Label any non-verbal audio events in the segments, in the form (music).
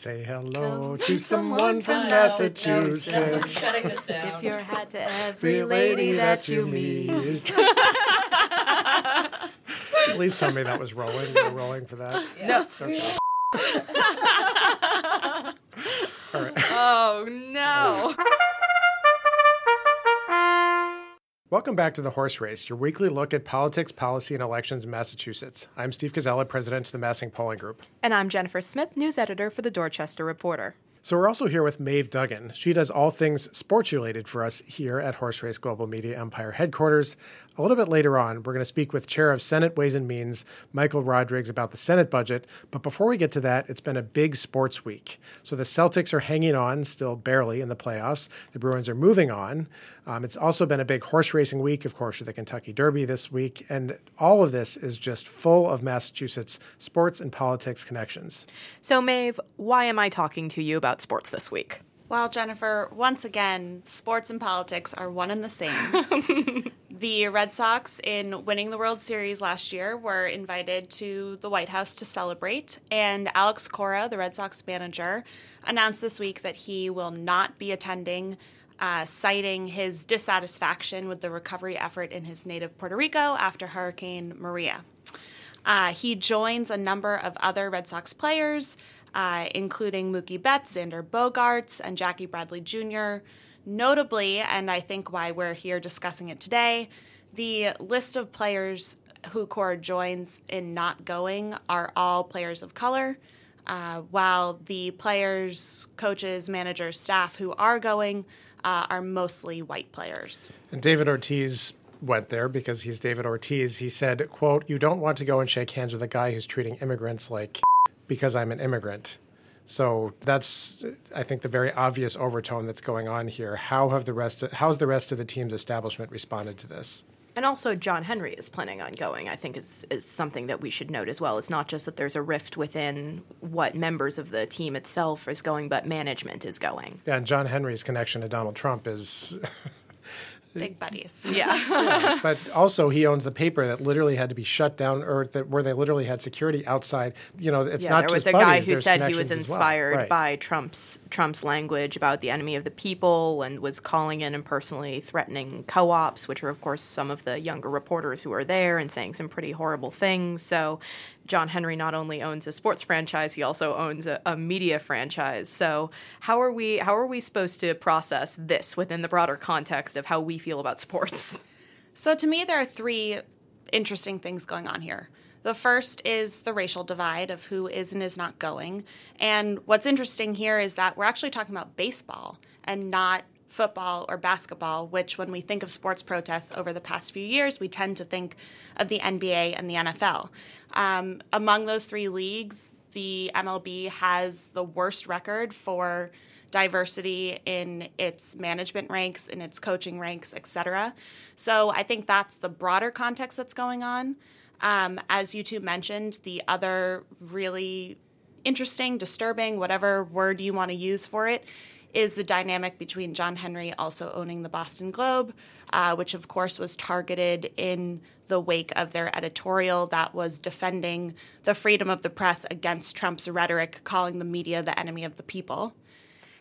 Say hello to (laughs) someone from Massachusetts. Shutting this down. Tip your hat to every Every lady that you meet. Please (laughs) tell me that was rolling. You were rolling for that. Yes. Okay. (laughs) All right. Oh no. Welcome back to the Horse Race, your weekly look at politics, policy, and elections in Massachusetts. I'm Steve Koczela, president of the MassINC Polling Group. And I'm Jennifer Smith, news editor for the Dorchester Reporter. So we're also here with Maeve Duggan. She does all things sports related for us here at Horse Race Global Media Empire headquarters. A little bit later on, we're going to speak with Chair of Senate Ways and Means, Michael Rodrigues, about the Senate budget. But before we get to that, it's been a big sports week. So the Celtics are hanging on, still barely in the playoffs. The Bruins are moving on. Um, it's also been a big horse racing week, of course, with the Kentucky Derby this week. And all of this is just full of Massachusetts sports and politics connections. So, Maeve, why am I talking to you about sports this week? Well, Jennifer, once again, sports and politics are one and the same. (laughs) the Red Sox, in winning the World Series last year, were invited to the White House to celebrate. And Alex Cora, the Red Sox manager, announced this week that he will not be attending, uh, citing his dissatisfaction with the recovery effort in his native Puerto Rico after Hurricane Maria. Uh, he joins a number of other Red Sox players, uh, including Mookie Betts, Xander Bogaerts, and Jackie Bradley Jr. Notably, and I think why we're here discussing it today, the list of players who Cora joins in not going are all players of color, uh, while the players, coaches, managers, staff who are going uh, are mostly white players. And David Ortiz went there because he's David Ortiz. He said, quote, you don't want to go and shake hands with a guy who's treating immigrants like (laughs) because I'm an immigrant. So that's, I think, the very obvious overtone that's going on here. How have the rest? Of, how's the rest of the team's establishment responded to this? And also, John Henry is planning on going. I think is is something that we should note as well. It's not just that there's a rift within what members of the team itself is going, but management is going. Yeah, and John Henry's connection to Donald Trump is (laughs) Big buddies. (laughs) Yeah. but also he owns the paper that literally had to be shut down or that where they literally had security outside you know it's not just buddies. yeah, not there was a buddies, guy who said he was connections as well. inspired Right. by Trump's Trump's language about the enemy of the people and was calling in and personally threatening co-ops, which are of course some of the younger reporters who are there and saying some pretty horrible things. So John Henry not only owns a sports franchise, he also owns a, a media franchise. So how are we how are we supposed to process this within the broader context of how we feel about sports? So, to me, there are three interesting things going on here. The first is the racial divide of who is and is not going. And what's interesting here is that we're actually talking about baseball and not football or basketball, which, when we think of sports protests over the past few years, we tend to think of the NBA and the NFL. Um, among those three leagues, the MLB has the worst record for diversity in its management ranks, in its coaching ranks, et cetera. So I think that's the broader context that's going on. Um, as you two mentioned, the other really interesting, disturbing, whatever word you want to use for it, is the dynamic between John Henry also owning the Boston Globe, uh, which of course was targeted in the wake of their editorial that was defending the freedom of the press against Trump's rhetoric, calling the media the enemy of the people.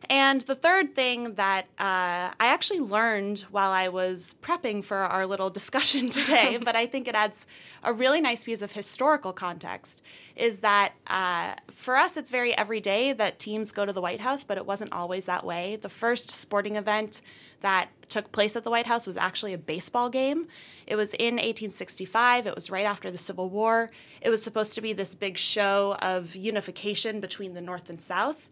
And the third thing that uh, I actually learned while I was prepping for our little discussion (laughs) today, but I think it adds a really nice piece of historical context, is that uh, for us, it's very everyday that teams go to the White House, but it wasn't always that way. The first sporting event that took place at the White House was actually a baseball game. It was in 1865. It was right after the Civil War. It was supposed to be this big show of unification between the North and South,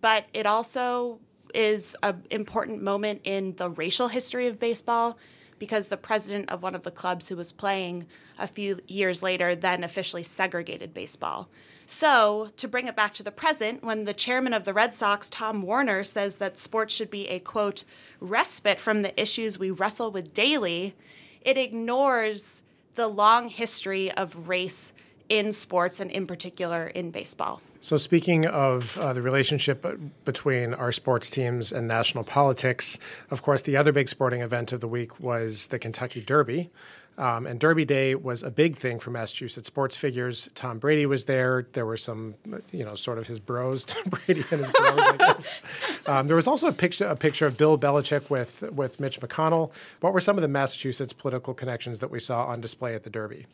but it also is an important moment in the racial history of baseball because the president of one of the clubs who was playing a few years later then officially segregated baseball. So, to bring it back to the present, when the chairman of the Red Sox, Tom Werner, says that sports should be a quote, respite from the issues we wrestle with daily, it ignores the long history of race in sports and in particular in baseball. So, speaking of uh, the relationship between our sports teams and national politics, of course, the other big sporting event of the week was the Kentucky Derby. Um, and Derby Day was a big thing for Massachusetts sports figures. Tom Brady was there. There were some, you know, sort of his bros, (laughs) Brady and his bros, I guess. (laughs) Um, there was also a picture, a picture of Bill Belichick with with Mitch McConnell. What were some of the Massachusetts political connections that we saw on display at the Derby?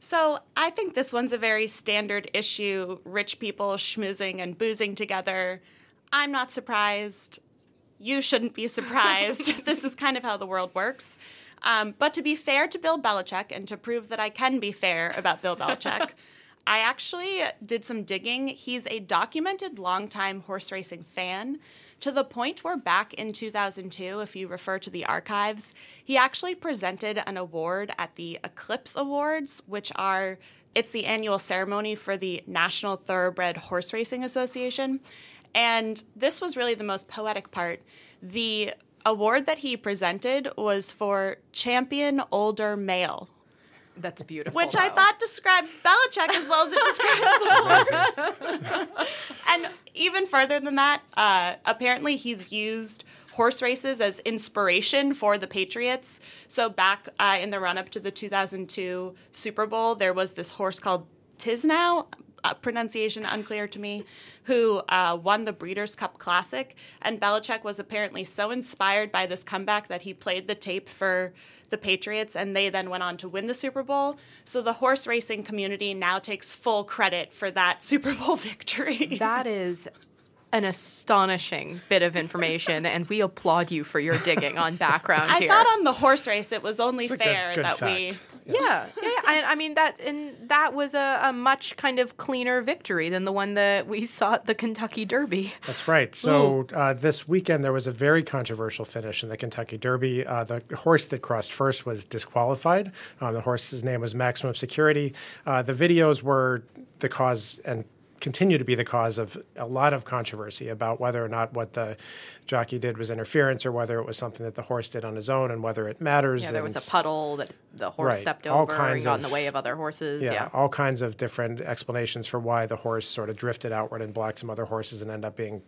So I think this one's a very standard issue: rich people schmoozing and boozing together. I'm not surprised. You shouldn't be surprised. (laughs) this is kind of how the world works. Um, but to be fair to Bill Belichick and to prove that I can be fair about Bill Belichick, (laughs) I actually did some digging. He's a documented longtime horse racing fan to the point where back in 2002, if you refer to the archives, he actually presented an award at the Eclipse Awards, which are it's the annual ceremony for the National Thoroughbred Horse Racing Association. And this was really the most poetic part. The award that he presented was for champion older male. That's beautiful. Which though. I thought describes Belichick as well as it describes the (laughs) horse. (laughs) and even further than that, uh, apparently he's used horse races as inspiration for the Patriots. So back uh, in the run up to the 2002 Super Bowl, there was this horse called Tiznow uh, pronunciation unclear to me, who uh, won the Breeders' Cup Classic. And Belichick was apparently so inspired by this comeback that he played the tape for the Patriots, and they then went on to win the Super Bowl. So the horse racing community now takes full credit for that Super Bowl (laughs) victory. That is an astonishing bit of information, and we applaud you for your digging on background (laughs) I here. thought on the horse race it was only fair good, good that fact. we yeah, yeah. I, I, mean that, and that was a, a, much kind of cleaner victory than the one that we saw at the Kentucky Derby. That's right. So uh, this weekend there was a very controversial finish in the Kentucky Derby. Uh, the horse that crossed first was disqualified. Um, the horse's name was Maximum Security. Uh, the videos were the cause and continue to be the cause of a lot of controversy about whether or not what the jockey did was interference or whether it was something that the horse did on his own and whether it matters. Yeah, there was a puddle that the horse right, stepped over and got in the way of other horses. Yeah, yeah, all kinds of different explanations for why the horse sort of drifted outward and blocked some other horses and ended up being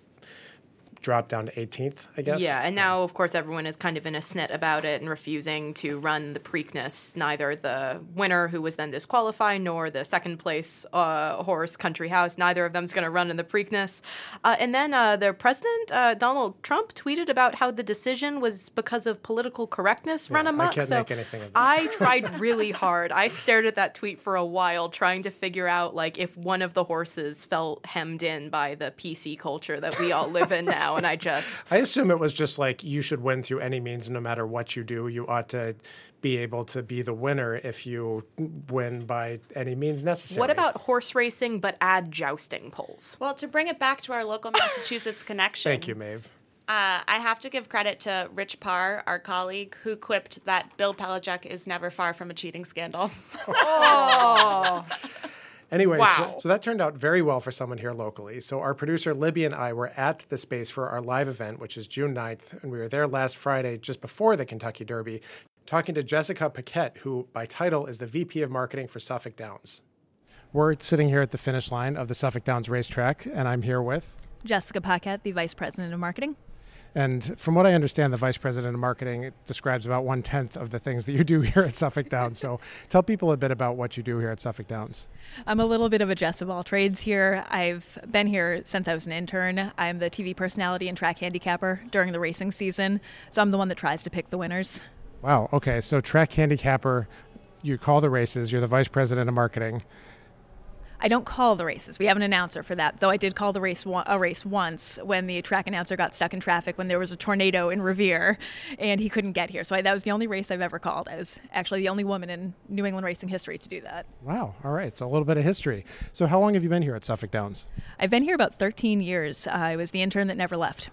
dropped down to 18th, I guess. Yeah, and now, of course, everyone is kind of in a snit about it and refusing to run the Preakness. Neither the winner, who was then disqualified, nor the second place uh, horse, Country House, neither of them is going to run in the Preakness. Uh, and then uh, the president, uh, Donald Trump, tweeted about how the decision was because of political correctness yeah, run amok. I can't so make anything of that. I (laughs) tried really hard. I stared at that tweet for a while, trying to figure out like if one of the horses felt hemmed in by the PC culture that we all live in now now, and I just. (laughs) I assume it was just like you should win through any means, no matter what you do. You ought to be able to be the winner if you win by any means necessary. What about horse racing, but add jousting poles? Well, to bring it back to our local Massachusetts (laughs) connection. Thank you, Maeve. Uh, I have to give credit to Rich Parr, our colleague, who quipped that Bill Belichick is never far from a cheating scandal. (laughs) oh. Anyway, wow. so, so, that turned out very well for someone here locally. So our producer Libby and I were at the space for our live event, which is June 9th, and we were there last Friday, just before the Kentucky Derby, talking to Jessica Paquette, who by title is the VP of Marketing for Suffolk Downs. We're sitting here at the finish line of the Suffolk Downs racetrack, and I'm here with Jessica Paquette, the Vice President of Marketing. And from what I understand, the vice president of marketing describes about one tenth of the things that you do (laughs) here at Suffolk Downs. So tell people a bit about what you do here at Suffolk Downs. I'm a little bit of a Jess of all trades here. I've been here since I was an intern. I'm the TV personality and track handicapper during the racing season. So I'm the one that tries to pick the winners. Wow. Okay. So track handicapper, you call the races, you're the vice president of marketing. I don't call the races. We have an announcer for that. Though I did call the race one, a race once when the track announcer got stuck in traffic when there was a tornado in Revere and he couldn't get here. So I, that was the only race I've ever called. I was actually the only woman in New England racing history to do that. Wow. All right. So a little bit of history. So how long have you been here at Suffolk Downs? I've been here about 13 years. Uh, I was the intern that never left.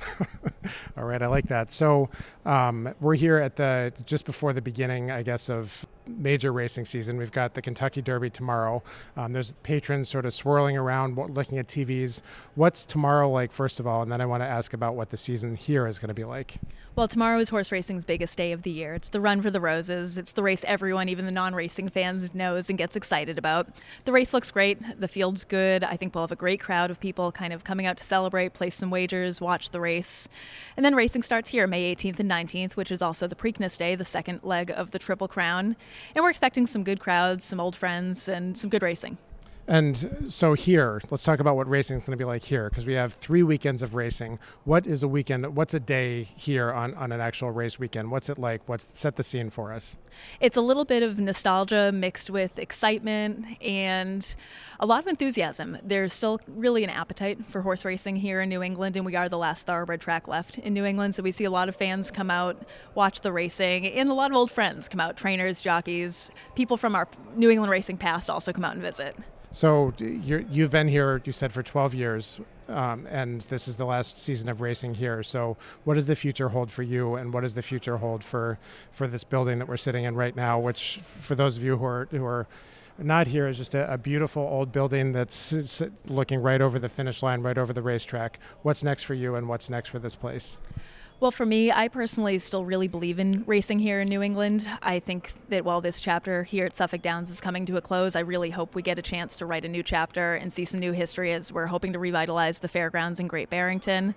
(laughs) All right, I like that. So um, we're here at the just before the beginning, I guess, of major racing season. We've got the Kentucky Derby tomorrow. Um, there's patrons sort of swirling around, looking at TVs. What's tomorrow like, first of all? And then I want to ask about what the season here is going to be like. Well, tomorrow is horse racing's biggest day of the year. It's the Run for the Roses. It's the race everyone, even the non racing fans, knows and gets excited about. The race looks great. The field's good. I think we'll have a great crowd of people kind of coming out to celebrate, place some wagers, watch the race. And then racing starts here May 18th and 19th, which is also the Preakness Day, the second leg of the Triple Crown. And we're expecting some good crowds, some old friends, and some good racing. And so here, let's talk about what racing is going to be like here because we have three weekends of racing. What is a weekend? What's a day here on, on an actual race weekend? What's it like? What's set the scene for us? It's a little bit of nostalgia mixed with excitement and a lot of enthusiasm. There's still really an appetite for horse racing here in New England, and we are the last thoroughbred track left in New England. So we see a lot of fans come out, watch the racing, and a lot of old friends come out trainers, jockeys, people from our New England racing past also come out and visit. So you have been here, you said, for 12 years, um, and this is the last season of racing here. So, what does the future hold for you, and what does the future hold for for this building that we're sitting in right now? Which, for those of you who are who are not here, is just a, a beautiful old building that's looking right over the finish line, right over the racetrack. What's next for you, and what's next for this place? Well, for me, I personally still really believe in racing here in New England. I think that while this chapter here at Suffolk Downs is coming to a close, I really hope we get a chance to write a new chapter and see some new history as we're hoping to revitalize the fairgrounds in Great Barrington.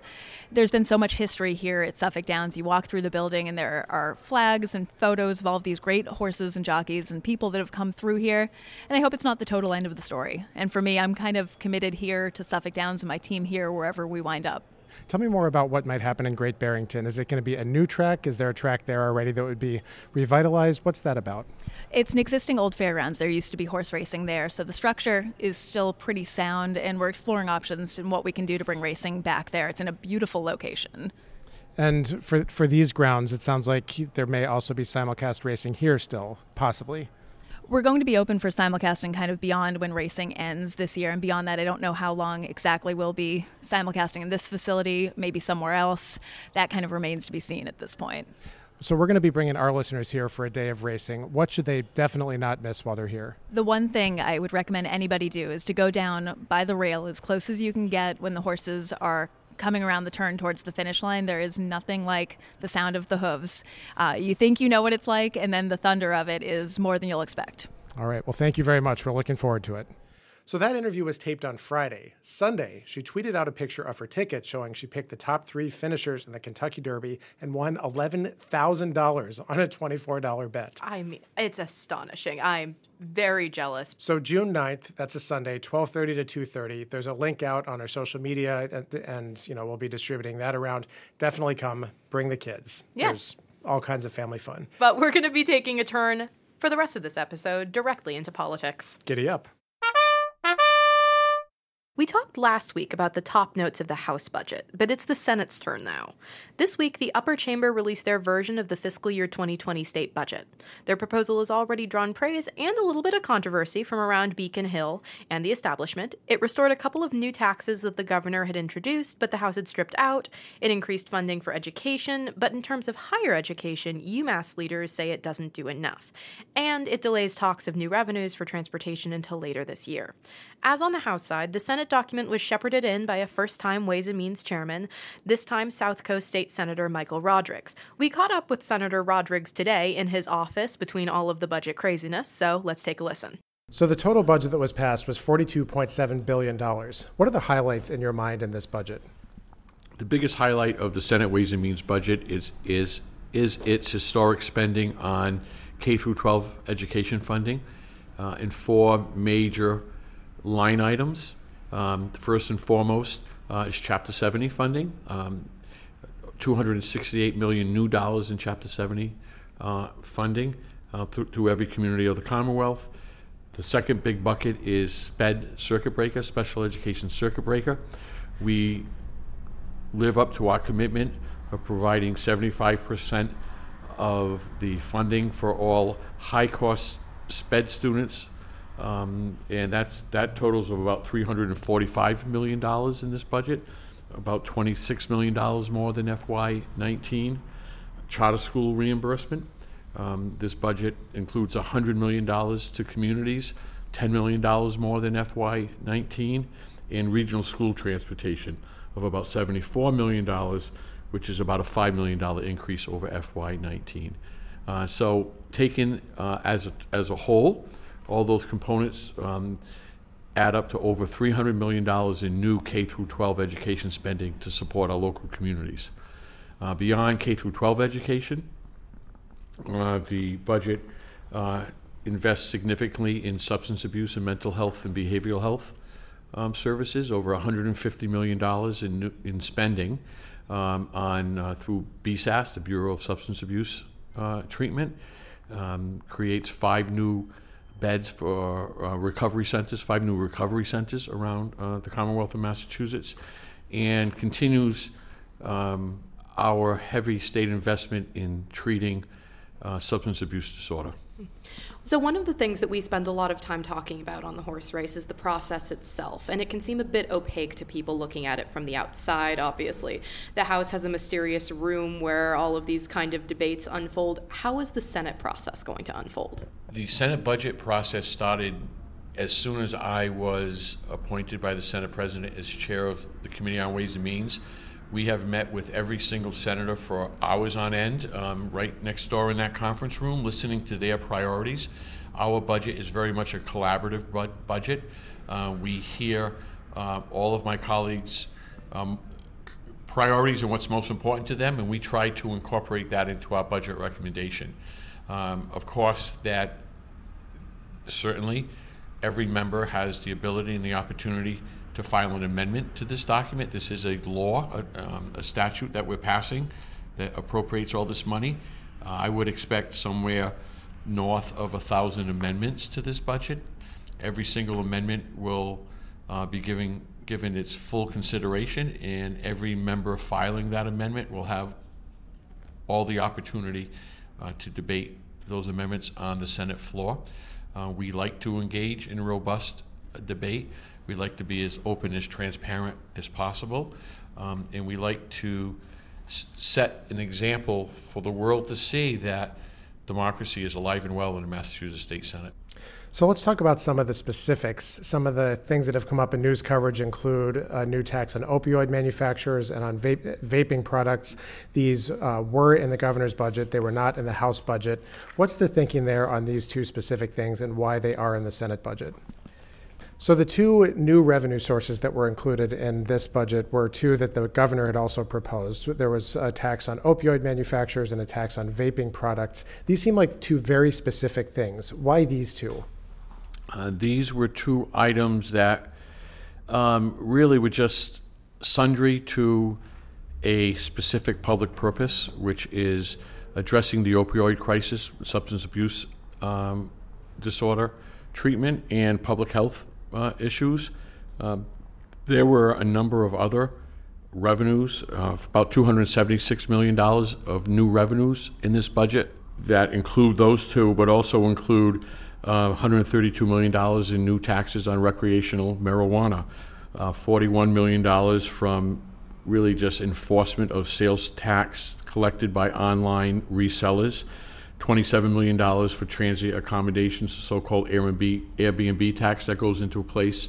There's been so much history here at Suffolk Downs. You walk through the building and there are flags and photos of all of these great horses and jockeys and people that have come through here. And I hope it's not the total end of the story. And for me, I'm kind of committed here to Suffolk Downs and my team here wherever we wind up. Tell me more about what might happen in Great Barrington. Is it going to be a new track? Is there a track there already that would be revitalized? What's that about? It's an existing old fairgrounds. There used to be horse racing there, so the structure is still pretty sound, and we're exploring options and what we can do to bring racing back there. It's in a beautiful location. And for for these grounds, it sounds like there may also be simulcast racing here still, possibly we're going to be open for simulcasting kind of beyond when racing ends this year. And beyond that, I don't know how long exactly we'll be simulcasting in this facility, maybe somewhere else. That kind of remains to be seen at this point. So we're going to be bringing our listeners here for a day of racing. What should they definitely not miss while they're here? The one thing I would recommend anybody do is to go down by the rail as close as you can get when the horses are coming around the turn towards the finish line, there is nothing like the sound of the hooves. Uh, you think you know what it's like, and then the thunder of it is more than you'll expect. All right. Well, thank you very much. We're looking forward to it. So that interview was taped on Friday. Sunday, she tweeted out a picture of her ticket showing she picked the top three finishers in the Kentucky Derby and won $11,000 on a $24 bet. I mean, it's astonishing. I'm very jealous. So June 9th, that's a Sunday, 12:30 to 2:30. There's a link out on our social media and, and, you know, we'll be distributing that around. Definitely come, bring the kids. Yes. There's all kinds of family fun. But we're going to be taking a turn for the rest of this episode directly into politics. Giddy up. We talked last week about the top notes of the House budget, but it's the Senate's turn now. This week, the upper chamber released their version of the fiscal year 2020 state budget. Their proposal has already drawn praise and a little bit of controversy from around Beacon Hill and the establishment. It restored a couple of new taxes that the governor had introduced, but the House had stripped out. It increased funding for education, but in terms of higher education, UMass leaders say it doesn't do enough. And it delays talks of new revenues for transportation until later this year. As on the House side, the Senate document was shepherded in by a first time Ways and Means chairman, this time South Coast State Senator Michael Rodrigues. We caught up with Senator Rodrigues today in his office between all of the budget craziness, so let's take a listen. So, the total budget that was passed was $42.7 billion. What are the highlights in your mind in this budget? The biggest highlight of the Senate Ways and Means budget is, is, is its historic spending on K through 12 education funding uh, in four major line items. Um, first and foremost uh, is Chapter 70 funding. Um, 268 million new dollars in Chapter 70 uh, funding uh, through, through, every community of the Commonwealth. The second big bucket is SPED circuit breaker, special education circuit breaker. We live up to our commitment of providing 75% of the funding for all high cost SPED students um, and that's that totals of about 345 million dollars in this budget. about $26 million more than FY19. Charter school reimbursement. Um, this budget includes $100 million to communities, $10 million more than FY19, and regional school transportation of about $74 million, which is about a $5 million increase over FY19. Uh, so, taken uh, as, a, as a whole, all those components um, add up to over $300 million in new K through 12 education spending to support our local communities. Uh, beyond K through 12 education, uh, the budget uh, invests significantly in substance abuse and mental health and behavioral health um, services, over $150 million in, in spending um, on uh, through BSAS, the Bureau of Substance Abuse uh, Treatment, um, creates five new beds for uh, recovery centers, five new recovery centers around uh, the Commonwealth of Massachusetts, and continues um, our heavy state investment in treating uh, substance abuse disorder. So, one of the things that we spend a lot of time talking about on the horse race is the process itself, and it can seem a bit opaque to people looking at it from the outside, obviously. The House has a mysterious room where all of these kind of debates unfold. How is the Senate process going to unfold? The Senate budget process started as soon as I was appointed by the Senate President as chair of the Committee on Ways and Means. We have met with every single senator for hours on end, um, right next door in that conference room, listening to their priorities. Our budget is very much a collaborative bu- budget. Uh, we hear uh, all of my colleagues' um, priorities and what's most important to them, and we try to incorporate that into our budget recommendation. Um, of course, that certainly every member has the ability and the opportunity to file an amendment to this document. This is a law, a, um, a statute that we're passing that appropriates all this money. Uh, I would expect somewhere north of a thousand amendments to this budget. Every single amendment will uh, be giving, given its full consideration, and every member filing that amendment will have all the opportunity uh, to debate those amendments on the Senate floor. Uh, we like to engage in robust debate. We like to be as open, as transparent as possible, um, and we like to s- set an example for the world to see that democracy is alive and well in the Massachusetts State Senate. So let's talk about some of the specifics. Some of the things that have come up in news coverage include a new tax on opioid manufacturers and on vaping products. These uh, were in the governor's budget, they were not in the House budget. What's the thinking there on these two specific things and why they are in the Senate budget? So the two new revenue sources that were included in this budget were two that the governor had also proposed. There was a tax on opioid manufacturers and a tax on vaping products. These seem like two very specific things. Why these two? Uh, these were two items that um, really were just sundry to a specific public purpose, which is addressing the opioid crisis, substance abuse um, disorder treatment, and public health uh, issues. Uh, there were a number of other revenues, uh, about $276 million of new revenues in this budget that include those two, but also include uh, $132 million in new taxes on recreational marijuana, uh, $41 million from really just enforcement of sales tax collected by online resellers. $27 million for transient accommodations, the so-called Airbnb, Airbnb tax that goes into place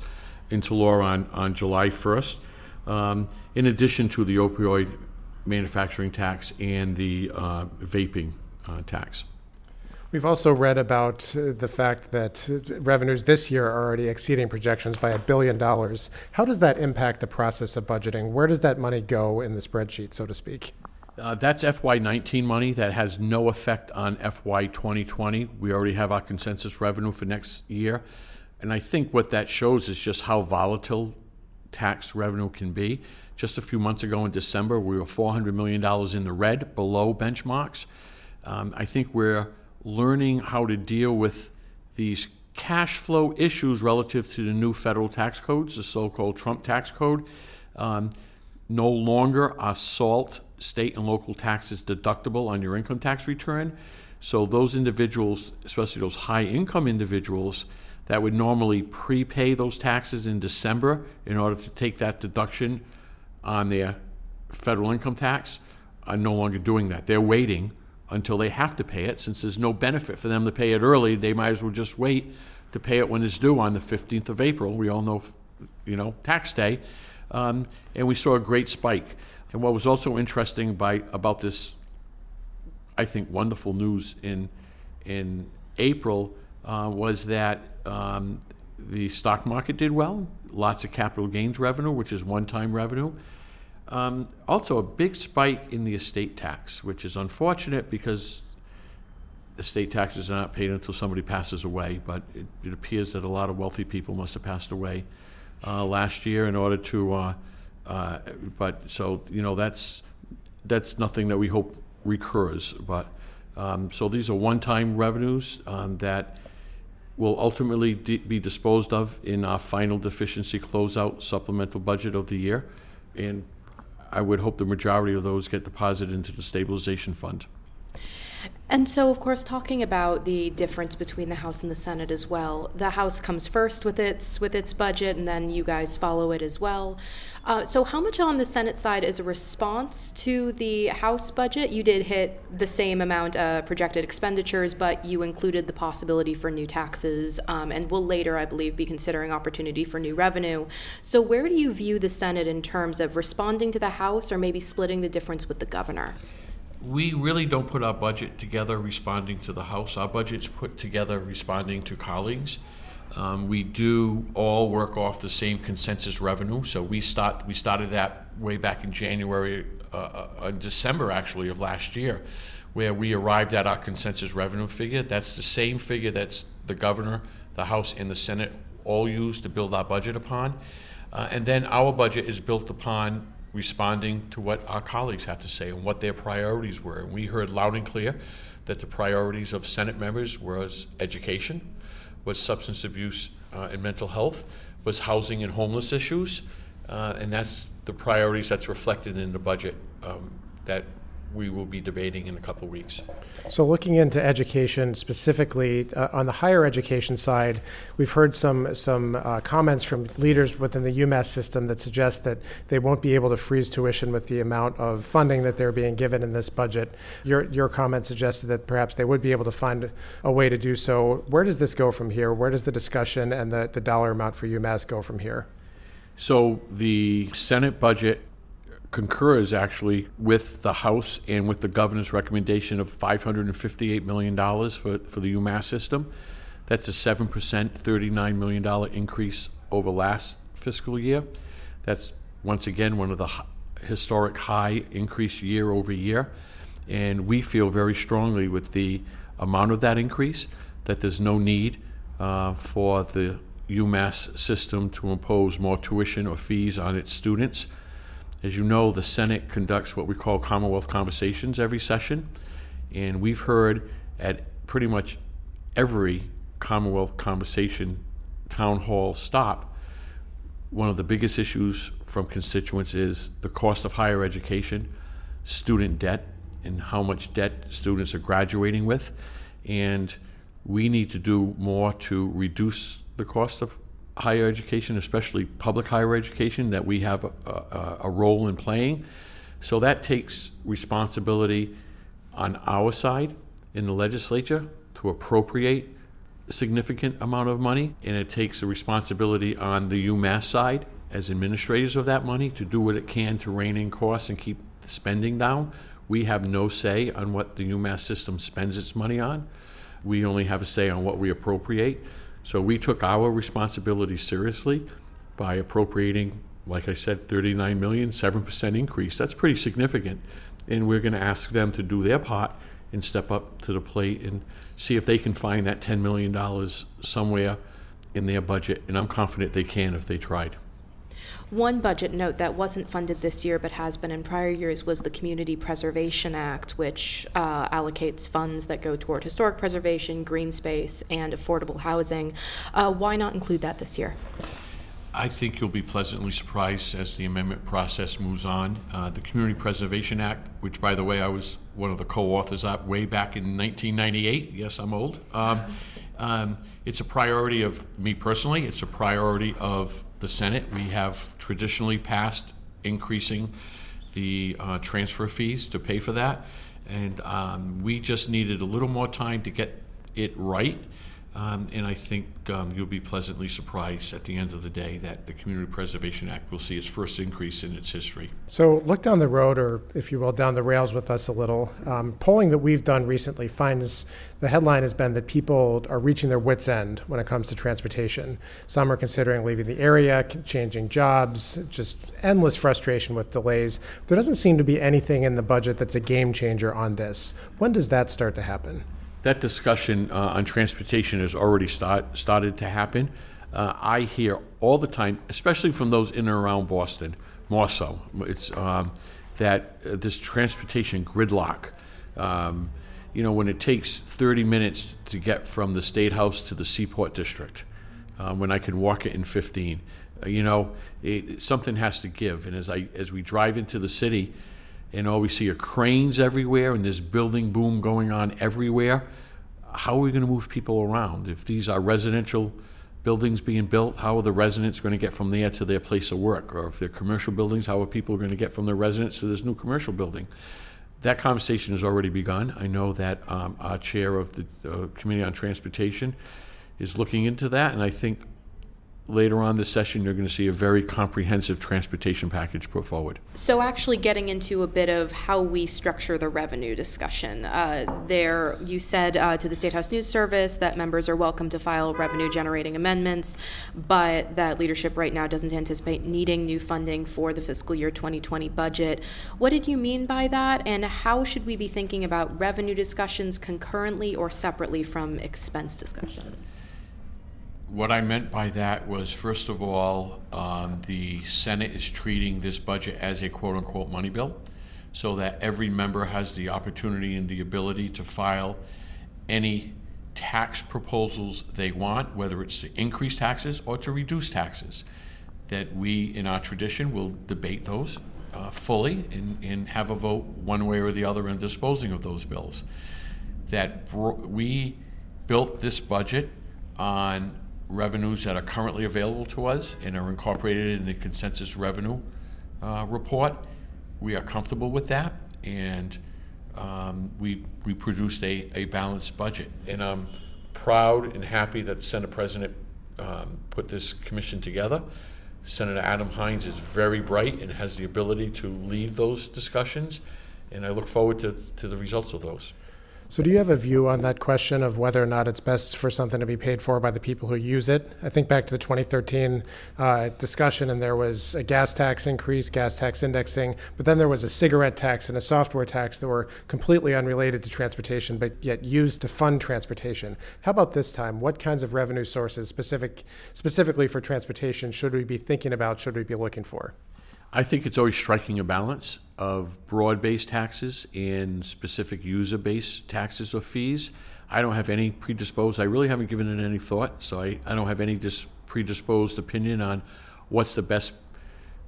into law on, on July 1st, um, in addition to the opioid manufacturing tax and the uh, vaping uh, tax. We've also read about uh, the fact that uh, revenues this year are already exceeding projections by a billion dollars. How does that impact the process of budgeting? Where does that money go in the spreadsheet, so to speak? Uh, that's FY19 money that has no effect on FY 2020. We already have our consensus revenue for next year. And I think what that shows is just how volatile tax revenue can be. Just a few months ago in December, we were $400 million in the red, below benchmarks. Um, I think we're learning how to deal with these cash flow issues relative to the new federal tax codes, the so called Trump tax code. Um, no longer are SALT state and local taxes deductible on your income tax return. So those individuals, especially those high income individuals that would normally prepay those taxes in December in order to take that deduction on their federal income tax are no longer doing that. They're waiting until they have to pay it. Since there's no benefit for them to pay it early, they might as well just wait to pay it when it's due on the 15th of April. We all know, you know, tax day. Um, and we saw a great spike. And what was also interesting by about this, I think, wonderful news in in April uh, was that um, the stock market did well. Lots of capital gains revenue, which is one-time revenue. Um, also, a big spike in the estate tax, which is unfortunate because estate taxes are not paid until somebody passes away. But it, it appears that a lot of wealthy people must have passed away uh, last year in order to. Uh, uh, but so you know that's that's nothing that we hope recurs. But um, so these are one-time revenues um, that will ultimately be disposed of in our final deficiency closeout supplemental budget of the year, and I would hope the majority of those get deposited into the stabilization fund. And so, of course, talking about the difference between the House and the Senate as well. The House comes first with its with its budget, and then you guys follow it as well. Uh, so, how much on the Senate side is a response to the House budget? You did hit the same amount of projected expenditures, but you included the possibility for new taxes, um, and will later, I believe, be considering opportunity for new revenue. So, where do you view the Senate in terms of responding to the House, or maybe splitting the difference with the governor? We really don't put our budget together responding to the House. Our budget's put together responding to colleagues. Um, we do all work off the same consensus revenue. So we start we started that way back in January, uh, uh, December actually of last year, where we arrived at our consensus revenue figure. That's the same figure that's the governor, the House, and the Senate all use to build our budget upon. Uh, and then our budget is built upon responding to what our colleagues have to say and what their priorities were. And we heard loud and clear that the priorities of Senate members was education, was substance abuse uh, and mental health, was housing and homeless issues, uh, and that's the priorities that's reflected in the budget um, that we will be debating in a couple of weeks. So, looking into education specifically uh, on the higher education side, we've heard some some uh, comments from leaders within the UMass system that suggest that they won't be able to freeze tuition with the amount of funding that they're being given in this budget. Your your comment suggested that perhaps they would be able to find a way to do so. Where does this go from here? Where does the discussion and the, the dollar amount for UMass go from here? So the Senate budget concurs actually with the House and with the governor's recommendation of $558 million for, for the UMass system. That's a 7%, $39 million increase over last fiscal year. That's once again one of the historic high increase year over year. And we feel very strongly with the amount of that increase that there's no need uh, for the UMass system to impose more tuition or fees on its students. As you know, the Senate conducts what we call Commonwealth conversations every session, and we've heard at pretty much every Commonwealth conversation town hall stop. One of the biggest issues from constituents is the cost of higher education, student debt, and how much debt students are graduating with. And we need to do more to reduce the cost of higher education, especially public higher education, that we have a, a, a role in playing. So that takes responsibility on our side in the legislature to appropriate significant amount of money, and it takes a responsibility on the UMass side as administrators of that money to do what it can to rein in costs and keep spending down. We have no say on what the UMass system spends its money on. We only have a say on what we appropriate. So we took our responsibility seriously by appropriating, like I said, 39 million, 7% increase. That's pretty significant. And we're going to ask them to do their part and step up to the plate and see if they can find that $10 million somewhere in their budget. And I'm confident they can if they tried. One budget note that wasn't funded this year but has been in prior years was the Community Preservation Act, which uh, allocates funds that go toward historic preservation, green space, and affordable housing. Uh, why not include that this year? I think you'll be pleasantly surprised as the amendment process moves on. Uh, the Community Preservation Act, which, by the way, I was one of the co authors of way back in 1998. Yes, I'm old. Um, um, it's a priority of me personally, it's a priority of the Senate. We have traditionally passed increasing the uh, transfer fees to pay for that. And um, we just needed a little more time to get it right. Um, and I think um, you'll be pleasantly surprised at the end of the day that the Community Preservation Act will see its first increase in its history. So, look down the road, or if you will, down the rails with us a little. Um, polling that we've done recently finds the headline has been that people are reaching their wits' end when it comes to transportation. Some are considering leaving the area, changing jobs, just endless frustration with delays. There doesn't seem to be anything in the budget that's a game changer on this. When does that start to happen? That discussion uh, on transportation has already start, started to happen. Uh, I hear all the time, especially from those in and around Boston, more so. It's um, that uh, this transportation gridlock. Um, you know, when it takes 30 minutes to get from the State House to the Seaport District, uh, when I can walk it in 15, uh, you know, it, something has to give. And as I as we drive into the city, and all we see are cranes everywhere and there's building boom going on everywhere. How are we going to move people around? If these are residential buildings being built, how are the residents going to get from there to their place of work? Or if they're commercial buildings, how are people going to get from their residence to this new commercial building? That conversation has already begun. I know that um, our chair of the uh, Committee on Transportation is looking into that, and I think later on this session, you're going to see a very comprehensive transportation package put forward. So, actually, getting into a bit of how we structure the revenue discussion. Uh, there, you said uh, to the State House News Service that members are welcome to file revenue generating amendments, but that leadership right now doesn't anticipate needing new funding for the fiscal year 2020 budget. What did you mean by that, and how should we be thinking about revenue discussions concurrently or separately from expense discussions? What I meant by that was, first of all, um, the Senate is treating this budget as a quote unquote money bill, so that every member has the opportunity and the ability to file any tax proposals they want, whether it's to increase taxes or to reduce taxes. That we, in our tradition, will debate those uh, fully and, and have a vote one way or the other in disposing of those bills. That bro- we built this budget on revenues that are currently available to us and are incorporated in the consensus revenue uh, report. We are comfortable with that, and um, we, we produced a, a balanced budget. And I'm proud and happy that Senate President um, put this commission together. Senator Adam Hinds is very bright and has the ability to lead those discussions, and I look forward to, to the results of those. So, do you have a view on that question of whether or not it's best for something to be paid for by the people who use it? I think back to the 2013 uh, discussion, and there was a gas tax increase, gas tax indexing, but then there was a cigarette tax and a software tax that were completely unrelated to transportation, but yet used to fund transportation. How about this time? What kinds of revenue sources, specific, specifically for transportation, should we be thinking about? Should we be looking for? I think it's always striking a balance of broad based taxes and specific user based taxes or fees. I don't have any predisposed, I really haven't given it any thought, so I, I don't have any dis- predisposed opinion on what's the best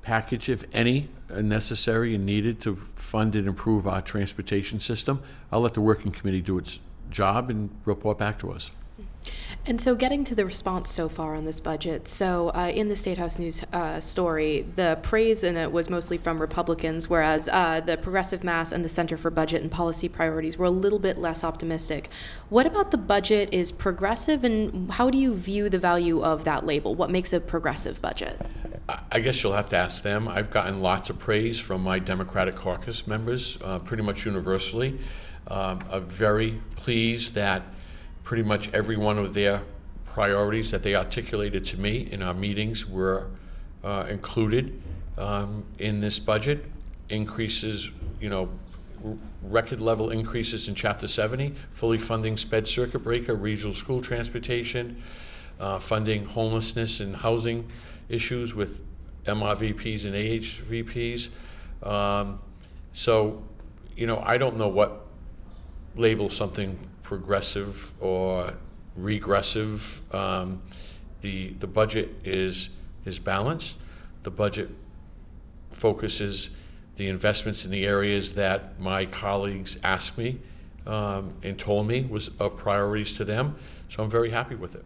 package, if any, necessary and needed to fund and improve our transportation system. I'll let the working committee do its job and report back to us. And so, getting to the response so far on this budget, so uh, in the State House News uh, story, the praise in it was mostly from Republicans, whereas uh, the Progressive Mass and the Center for Budget and Policy Priorities were a little bit less optimistic. What about the budget is progressive, and how do you view the value of that label? What makes a progressive budget? I guess you'll have to ask them. I've gotten lots of praise from my Democratic caucus members, uh, pretty much universally. Um, I'm very pleased that pretty much every one of their priorities that they articulated to me in our meetings were uh, included um, in this budget. Increases, you know, record level increases in Chapter 70, fully funding sped circuit breaker, regional school transportation, uh, funding homelessness and housing issues with MRVPs and AHVPs. Um, so, you know, I don't know what label something progressive or regressive. Um, the the budget is is balanced. The budget focuses the investments in the areas that my colleagues asked me um, and told me was of priorities to them. So I'm very happy with it.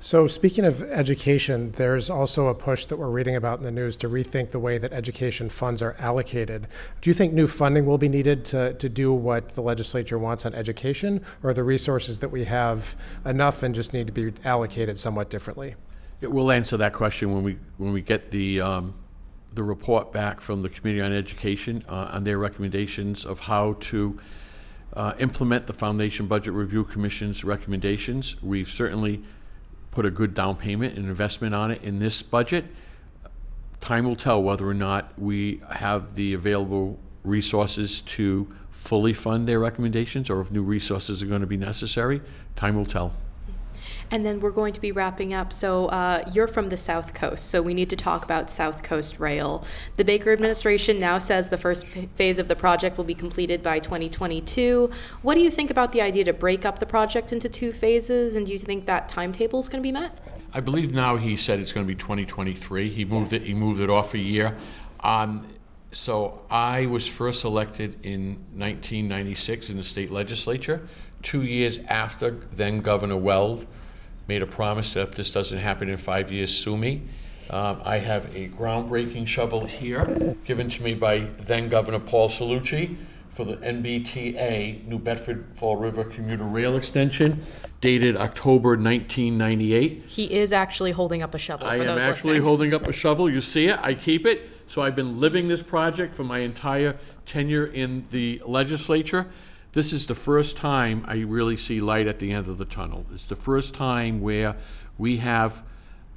So, speaking of education, there's also a push that we're reading about in the news to rethink the way that education funds are allocated. Do you think new funding will be needed to, to do what the legislature wants on education, or the resources that we have enough and just need to be allocated somewhat differently? It will answer that question when we when we get the um, the report back from the Committee on Education uh, on their recommendations of how to uh, implement the Foundation Budget Review Commission's recommendations. We've certainly put a good down payment and investment on it in this budget. Time will tell whether or not we have the available resources to fully fund their recommendations or if new resources are going to be necessary. Time will tell. And then we're going to be wrapping up. So uh, you're from the South Coast, so we need to talk about South Coast Rail. The Baker administration now says the first phase of the project will be completed by 2022. What do you think about the idea to break up the project into two phases, and do you think that timetable is going to be met? I believe now he said it's going to be 2023. He moved yes. it. He moved it off a year. Um, so I was first elected in 1996 in the state legislature, two years after then Governor Weld made a promise that if this doesn't happen in five years, sue me. Um, I have a groundbreaking shovel here, given to me by then Governor Paul Cellucci for the MBTA New Bedford Fall River Commuter Rail Extension, dated October 1998. He is actually holding up a shovel. I am actually listening. holding up a shovel. You see it. I keep it. So I've been living this project for my entire tenure in the legislature. This is the first time I really see light at the end of the tunnel. It's the first time where we have,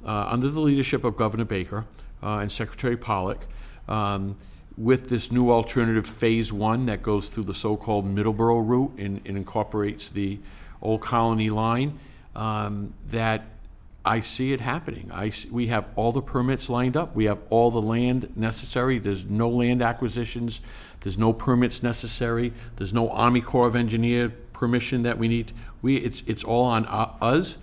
uh, under the leadership of Governor Baker uh, and Secretary Pollack, um, with this new alternative phase one that goes through the so-called Middleborough route and, and incorporates the Old Colony line, um, that I see it happening. I see, we have all the permits lined up. We have all the land necessary. There's no land acquisitions there's no permits necessary. There's no Army Corps of Engineer permission that we need. We, it's, it's all on us.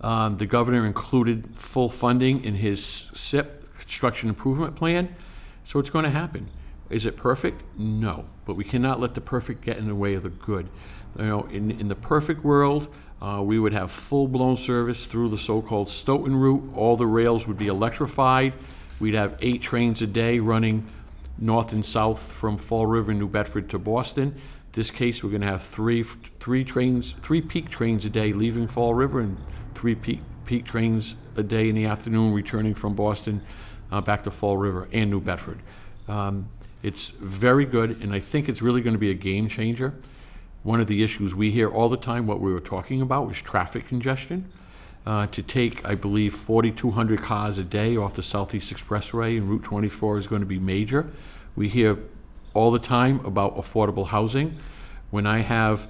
Um, the governor included full funding in his SIP Construction Improvement Plan, so it's going to happen. Is it perfect? No, but we cannot let the perfect get in the way of the good. You know, in, in the perfect world, uh, we would have full-blown service through the so-called Stoughton route. All the rails would be electrified. We'd have eight trains a day running north and south from Fall River, New Bedford to Boston. This case, we're going to have three three trains, three peak trains a day leaving Fall River, and three peak peak trains a day in the afternoon returning from Boston uh, back to Fall River and New Bedford. Um, it's very good, and I think it's really going to be a game changer. One of the issues we hear all the time, what we were talking about, was traffic congestion. Uh, to take, I believe, 4,200 cars a day off the Southeast Expressway and Route 24 is going to be major. We hear all the time about affordable housing. When I have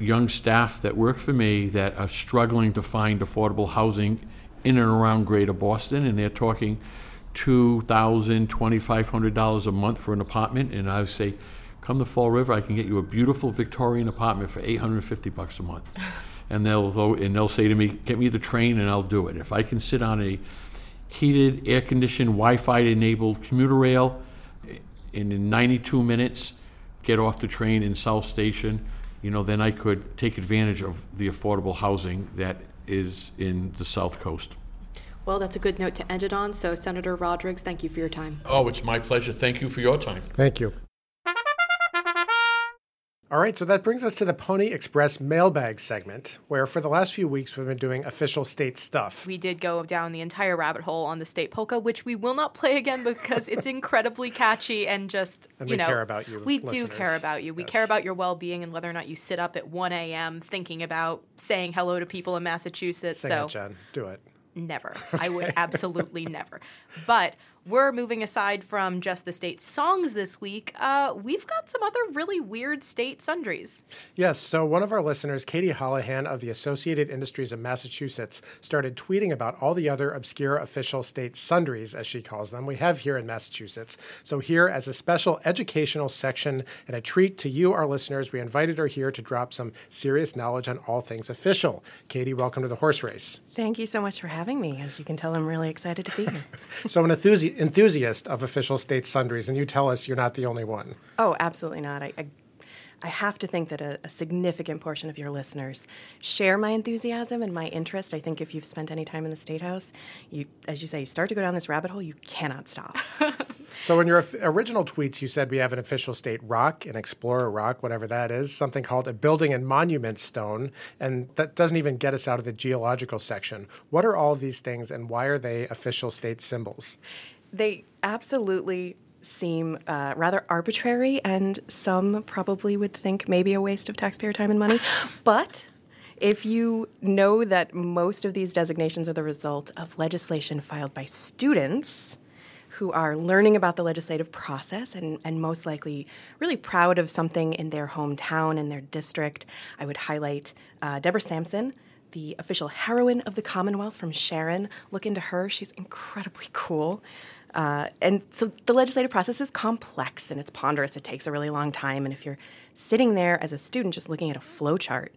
young staff that work for me that are struggling to find affordable housing in and around greater Boston, and they're talking $2,000, $2,500 a month for an apartment, and I say, come to Fall River, I can get you a beautiful Victorian apartment for 850 bucks a month. and they'll vote, and they'll say to me, get me the train and I'll do it. If I can sit on a heated, air-conditioned, Wi-Fi enabled commuter rail and in 92 minutes get off the train in South Station, you know, then I could take advantage of the affordable housing that is in the South Coast. Well, that's a good note to end it on. So, Senator Rodrigues, thank you for your time. Oh, it's my pleasure. Thank you for your time. Thank you. All right, so that brings us to the Pony Express mailbag segment, where for the last few weeks we've been doing official state stuff. We did go down the entire rabbit hole on the state polka, which we will not play again because it's incredibly catchy and just and you we know care about you. We listeners. do care about you. We yes. care about your well-being and whether or not you sit up at 1 a.m. thinking about saying hello to people in Massachusetts. Sing so it, Jen, do it. Never. Okay. (laughs) I would absolutely never. But we're moving aside from just the state songs this week. Uh, we've got some other really weird state sundries. Yes. So, one of our listeners, Katie Holahan of the Associated Industries of Massachusetts, started tweeting about all the other obscure official state sundries, as she calls them, we have here in Massachusetts. So, here, as a special educational section and a treat to you, our listeners, we invited her here to drop some serious knowledge on all things official. Katie, welcome to the horse race. Thank you so much for having me. As you can tell, I'm really excited to be here. (laughs) so, an enthusi- enthusiast of official state sundries, and you tell us you're not the only one. Oh, absolutely not. I, I, I have to think that a, a, significant portion of your listeners share my enthusiasm and my interest. I think if you've spent any time in the State House, you, as you say, you start to go down this rabbit hole, you cannot stop. (laughs) so, in your original tweets, you said we have an official state rock, an Explorer rock, whatever that is, something called a building and monument stone, and that doesn't even get us out of the geological section. What are all these things, and why are they official state symbols? They absolutely seem uh, rather arbitrary, and some probably would think maybe a waste of taxpayer time and money. (laughs) but if you know that most of these designations are the result of legislation filed by students who are learning about the legislative process and, and most likely really proud of something in their hometown and their district, I would highlight uh, Deborah Sampson the official heroine of the Commonwealth from Sharon. Look into her, she's incredibly cool. Uh, and so the legislative process is complex and it's ponderous. It takes a really long time. And if you're sitting there as a student just looking at a flow chart,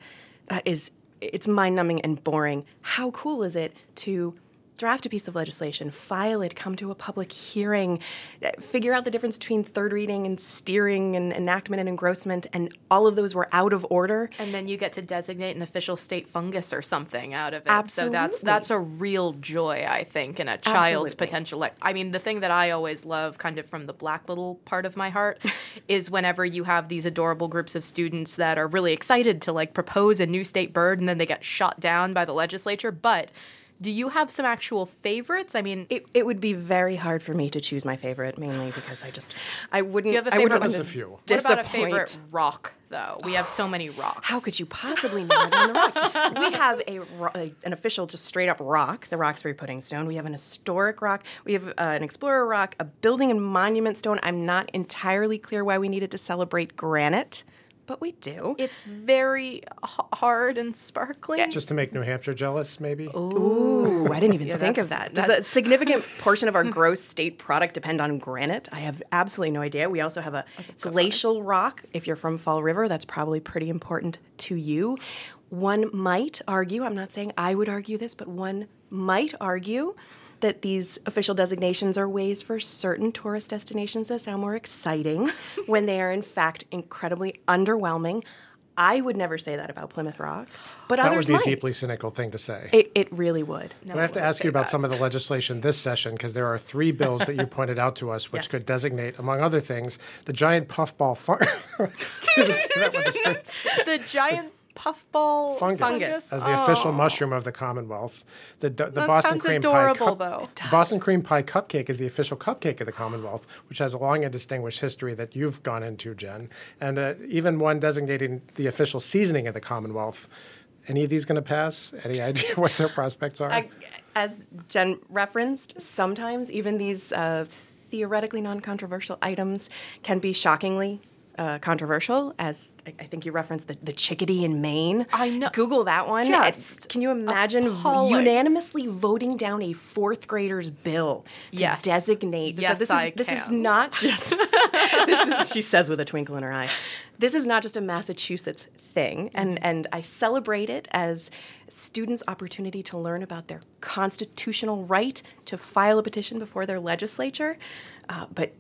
that is it's mind numbing and boring. How cool is it to draft a piece of legislation, file it, come to a public hearing, uh, figure out the difference between third reading and steering and enactment and engrossment, and all of those were out of order. And then you get to designate an official state fungus or something out of it. Absolutely. So that's that's a real joy, I think, in a child's Absolutely. potential. I mean, the thing that I always love, kind of from the black little part of my heart, (laughs) is whenever you have these adorable groups of students that are really excited to like propose a new state bird, and then they get shot down by the legislature, but do you have some actual favorites? I mean, it, it would be very hard for me to choose my favorite, mainly because I just I wouldn't. Do you have a I favorite? wouldn't a few. What about a favorite rock, though? We have so many rocks. How could you possibly narrow down the rocks? We have a, a- an official, just straight up rock, the Roxbury Pudding Stone. We have an historic rock. We have uh, an explorer rock, a building and monument stone. I'm not entirely clear why we needed to celebrate granite, but we do. It's very h- hard and sparkling. Just to make New Hampshire jealous, maybe? Ooh, I didn't even (laughs) think of that. Does a significant (laughs) portion of our gross state product depend on granite? I have absolutely no idea. We also have a oh, glacial rock. If you're from Fall River, that's probably pretty important to you. One might argue, I'm not saying I would argue this, but one might argue that these official designations are ways for certain tourist destinations to sound more exciting (laughs) when they are in fact incredibly underwhelming. I would never say that about Plymouth Rock, but That would others be a deeply cynical thing to say. It, it really would. But I have to ask you about some of the legislation this session because there are three bills that you (laughs) pointed out to us, which Yes. could designate, among other things, the giant puffball fun- Can't even say that with a straight the giant puffball fungus, Fungus. as the official mushroom of the Commonwealth. The, the That Boston sounds cream adorable, pie though. The Boston cream pie cupcake is the official cupcake of the Commonwealth, which has a long and distinguished history that you've gone into, Jen, and uh, even one designating the official seasoning of the Commonwealth. Any of these going to pass? Any idea (laughs) what their prospects are? I- as Jen referenced, sometimes even these uh, theoretically non controversial items can be shockingly. Uh, controversial, as I, I think you referenced the, the chickadee in Maine. I know- Google that one. Just can you imagine appalling. unanimously voting down a fourth grader's bill to Yes. designate? Yes, this is, I This is not (laughs) just. (laughs) this is, she says with a twinkle in her eye. This is not just a Massachusetts thing, and and I celebrate it as students' opportunity to learn about their constitutional right to file a petition before their legislature. Uh, but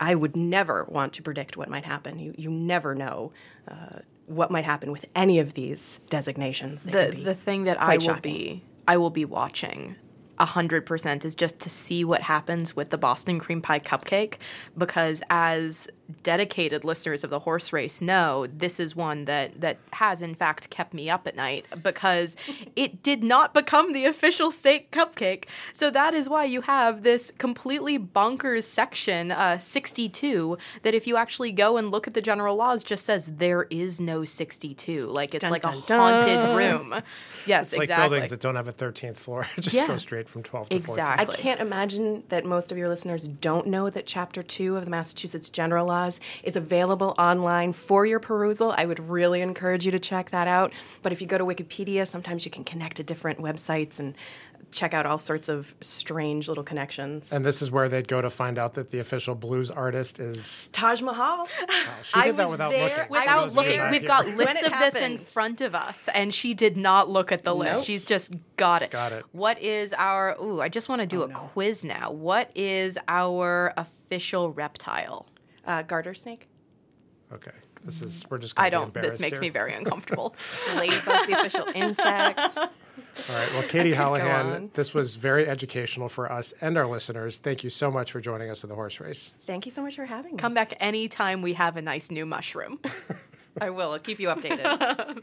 I would never want to predict what might happen. You you never know. Uh, what might happen with any of these designations? They the the thing that I will shocking. be I will be watching a hundred percent is just to see what happens with the Boston cream pie cupcake because as dedicated listeners of the horse race know this is one that that has in fact kept me up at night because it did not become the official state cupcake so that is why you have this completely bonkers section uh, 62 that if you actually go and look at the general laws just says there is no 62 like it's Dun, like a dun, dun. haunted room yes it's like buildings that don't have a 13th floor. (laughs) It just Yeah. goes straight from 12 to 14. Exactly. I can't imagine that most of your listeners don't know that Chapter 2 of the Massachusetts General Laws is available online for your perusal. I would really encourage you to check that out. But if you go to Wikipedia, sometimes you can connect to different websites and check out all sorts of strange little connections. And this is where they'd go to find out that the official blues artist is. Taj Mahal. (laughs) She I did that was without there- looking. Without those of you looking, we've got lists it of this in front of us, and she did not look at the list. Nope. She's just got it. Got it. What is our? Ooh, I just want to do oh, a quiz now. What is our official reptile? Uh, garter snake. Okay. This is we're just. Gonna I don't. This makes here. me very uncomfortable. (laughs) Ladybug's the official insect. (laughs) All right. Well, Katie Holahan, this was very educational for us and our listeners. Thank you so much for joining us in the horse race. Thank you so much for having me. Come back anytime we have a nice new mushroom. (laughs) I will. I'll keep you updated.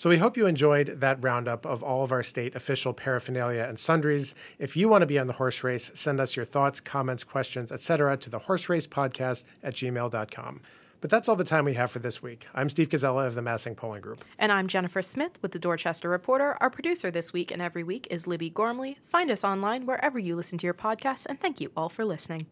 So we hope you enjoyed that roundup of all of our state official paraphernalia and sundries. If you want to be on the horse race, send us your thoughts, comments, questions, etc. to the horse race podcast at gmail.com. But that's all the time we have for this week. I'm Steve Koczela of the MassINC Polling Group. and I'm Jennifer Smith with the Dorchester Reporter. Our producer this week and every week is Libby Gormley. Find us online wherever you listen to your podcasts, and thank you all for listening.